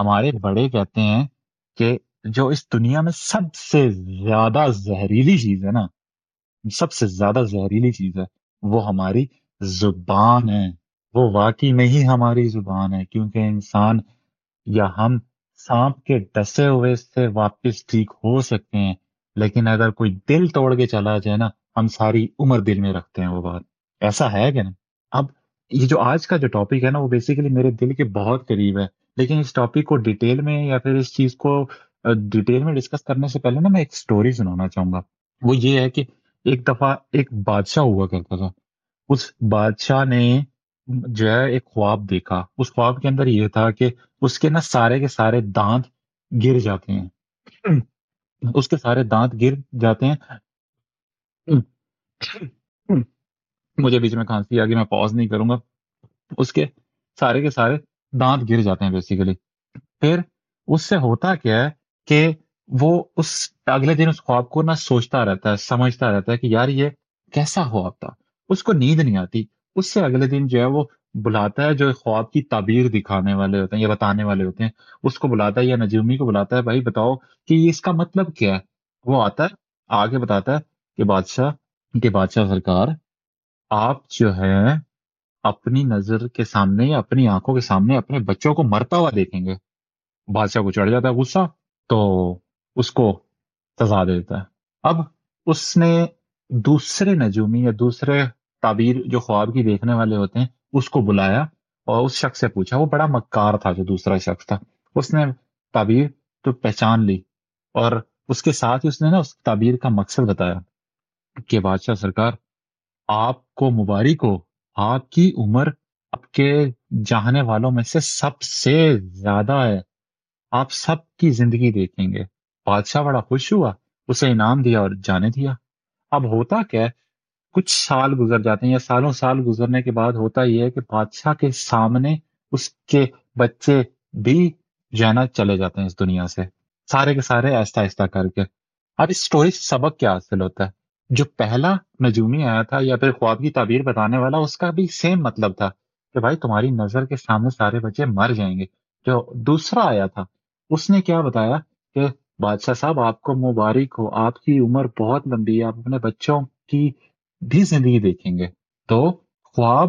ہمارے بڑے کہتے ہیں کہ جو اس دنیا میں سب سے زیادہ زہریلی چیز ہے نا، سب سے زیادہ زہریلی چیز ہے، وہ ہماری زبان ہے۔ وہ واقعی میں ہی ہماری زبان ہے، کیونکہ انسان یا ہم سانپ کے ڈسے ہوئے سے واپس ٹھیک ہو سکتے ہیں، لیکن اگر کوئی دل توڑ کے چلا جائے نا، ہم ساری عمر دل میں رکھتے ہیں وہ بات۔ ایسا ہے کہ نا؟ اب یہ جو آج کا جو ٹاپک ہے نا، وہ بیسیکلی میرے دل کے بہت قریب ہے۔ لیکن اس ٹاپک کو ڈیٹیل میں یا پھر اس چیز کو ڈیٹیل میں ڈسکس کرنے سے پہلے نا میں ایک سٹوری سنانا چاہوں گا۔ وہ یہ ہے کہ ایک دفعہ ایک بادشاہ ہوا کرتا تھا۔ اس بادشاہ نے جو ہے ایک خواب دیکھا۔ اس خواب کے اندر یہ تھا کہ اس کے نا سارے کے سارے دانت گر جاتے ہیں۔ اس کے سارے دانت گر جاتے ہیں۔ مجھے بیچ میں کھانسی آ گئی، میں پوز نہیں کروں گا۔ اس کے سارے کے سارے دانت گر جاتے ہیں بیسیکلی پھر اس سے ہوتا کیا ہے کہ وہ اس اگلے دن اس خواب کو نہ سوچتا رہتا ہے، سمجھتا رہتا ہے کہ یار یہ کیسا خواب تھا؟ اس کو نیند نہیں آتی۔ اس سے اگلے دن جو ہے وہ بلاتا ہے جو خواب کی تعبیر دکھانے والے ہوتے ہیں یا بتانے والے ہوتے ہیں۔ اس کو بلاتا ہے یا نجومی کو بلاتا ہے، بھائی بتاؤ کہ اس کا مطلب کیا ہے؟ وہ آتا ہے، آگے بتاتا ہے کہ بادشاہ کہ بادشاہ سرکار، آپ جو ہے اپنی نظر کے سامنے یا اپنی آنکھوں کے سامنے اپنے بچوں کو مرتا ہوا دیکھیں گے۔ بادشاہ کو چڑھ جاتا ہے غصہ تو اس کو سزا دے دیتا ہے۔ اب اس نے دوسرے نجومی یا دوسرے تعبیر جو خواب کی دیکھنے والے ہوتے ہیں، اس کو بلایا اور اس شخص سے پوچھا۔ وہ بڑا مکار تھا جو دوسرا شخص تھا۔ اس نے تعبیر تو پہچان لی اور اس کے ساتھ ہی اس نے نا اس تعبیر کا مقصد بتایا کہ بادشاہ سرکار، آپ کو مبارک ہو۔ آپ کی عمر آپ کے جانے والوں میں سے سب سے زیادہ ہے۔ آپ سب کی زندگی دیکھیں گے۔ بادشاہ بڑا خوش ہوا، اسے انعام دیا اور جانے دیا۔ اب ہوتا کیا کچھ سال گزر جاتے ہیں یا سالوں سال گزرنے کے بعد ہوتا یہ ہے کہ بادشاہ کے سامنے اس کے بچے بھی جانا چلے جاتے ہیں اس دنیا سے، سارے کے سارے آہستہ آہستہ کر کے۔ اب اس اسٹوری سے سبق کیا حاصل ہوتا ہے؟ جو پہلا نجومی آیا تھا یا پھر خواب کی تعبیر بتانے والا، اس کا بھی سیم مطلب تھا کہ بھائی تمہاری نظر کے سامنے سارے بچے مر جائیں گے۔ جو دوسرا آیا تھا، اس نے کیا بتایا کہ بادشاہ صاحب، آپ کو مبارک ہو، آپ کی عمر بہت لمبی ہے، آپ اپنے بچوں کی بھی زندگی دیکھیں گے۔ تو خواب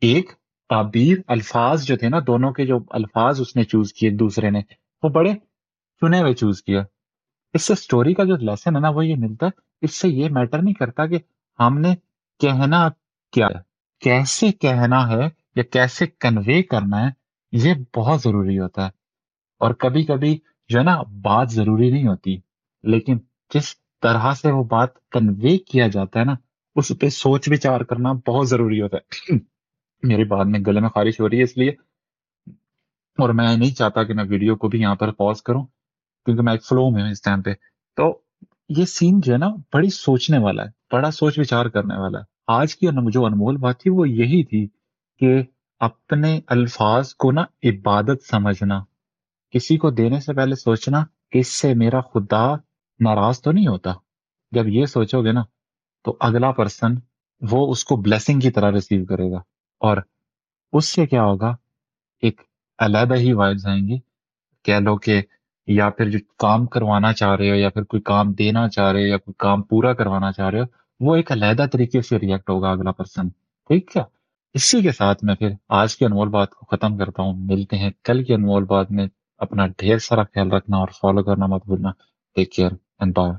ایک تعبیر، الفاظ جو تھے نا، دونوں کے جو الفاظ اس نے چوز کیے دوسرے نے، وہ بڑے چنے ہوئے چوز کیا اس سے اسٹوری کا جو لیسن ہے نا، وہ یہ ملتا ہے اس سے یہ میٹر نہیں کرتا کہ ہم نے کہنا کیا ہے، کیسے کہنا ہے یا کیسے کنوے کرنا ہے، یہ بہت ضروری ہوتا ہے۔ اور کبھی کبھی جو ہے نا، بات ضروری نہیں ہوتی۔ لیکن جس طرح سے وہ بات کنوے کیا جاتا ہے نا، اس پہ سوچ وچار کرنا بہت ضروری ہوتا ہے۔ میری بات میں گلے میں خارش ہو رہی ہے اس لیے۔ اور میں نہیں چاہتا کہ میں ویڈیو کو بھی یہاں پر پوز کروں، کیونکہ میں ایک فلو میں ہوں اس ٹائم پہ۔ تو یہ سین جو ہے نا بڑی سوچنے والا ہے، بڑا سوچ وچار کرنے والا ہے۔ آج کی جو انمول بات تھی وہ یہی تھی کہ اپنے الفاظ کو نا عبادت سمجھنا، کسی کو دینے سے پہلے سوچنا کہ اس سے میرا خدا ناراض تو نہیں ہوتا۔ جب یہ سوچو گے نا تو اگلا پرسن وہ اس کو بلیسنگ کی طرح ریسیو کرے گا۔ اور اس سے کیا ہوگا؟ ایک علیحدہ ہی وائبز آئیں گی۔ کہہ لو کہ یا پھر جو کام کروانا چاہ رہے ہو یا پھر کوئی کام دینا چاہ رہے ہو یا کوئی کام پورا کروانا چاہ رہے ہو، وہ ایک علیحدہ طریقے سے ریئیکٹ ہوگا اگلا پرسن ٹھیک ہے؟ اسی کے ساتھ میں پھر آج کے انمول بات کو ختم کرتا ہوں۔ ملتے ہیں کل کے انمول بات میں۔ اپنا ڈھیر سارا خیال رکھنا اور فالو کرنا مت بھولنا۔ Take care and bye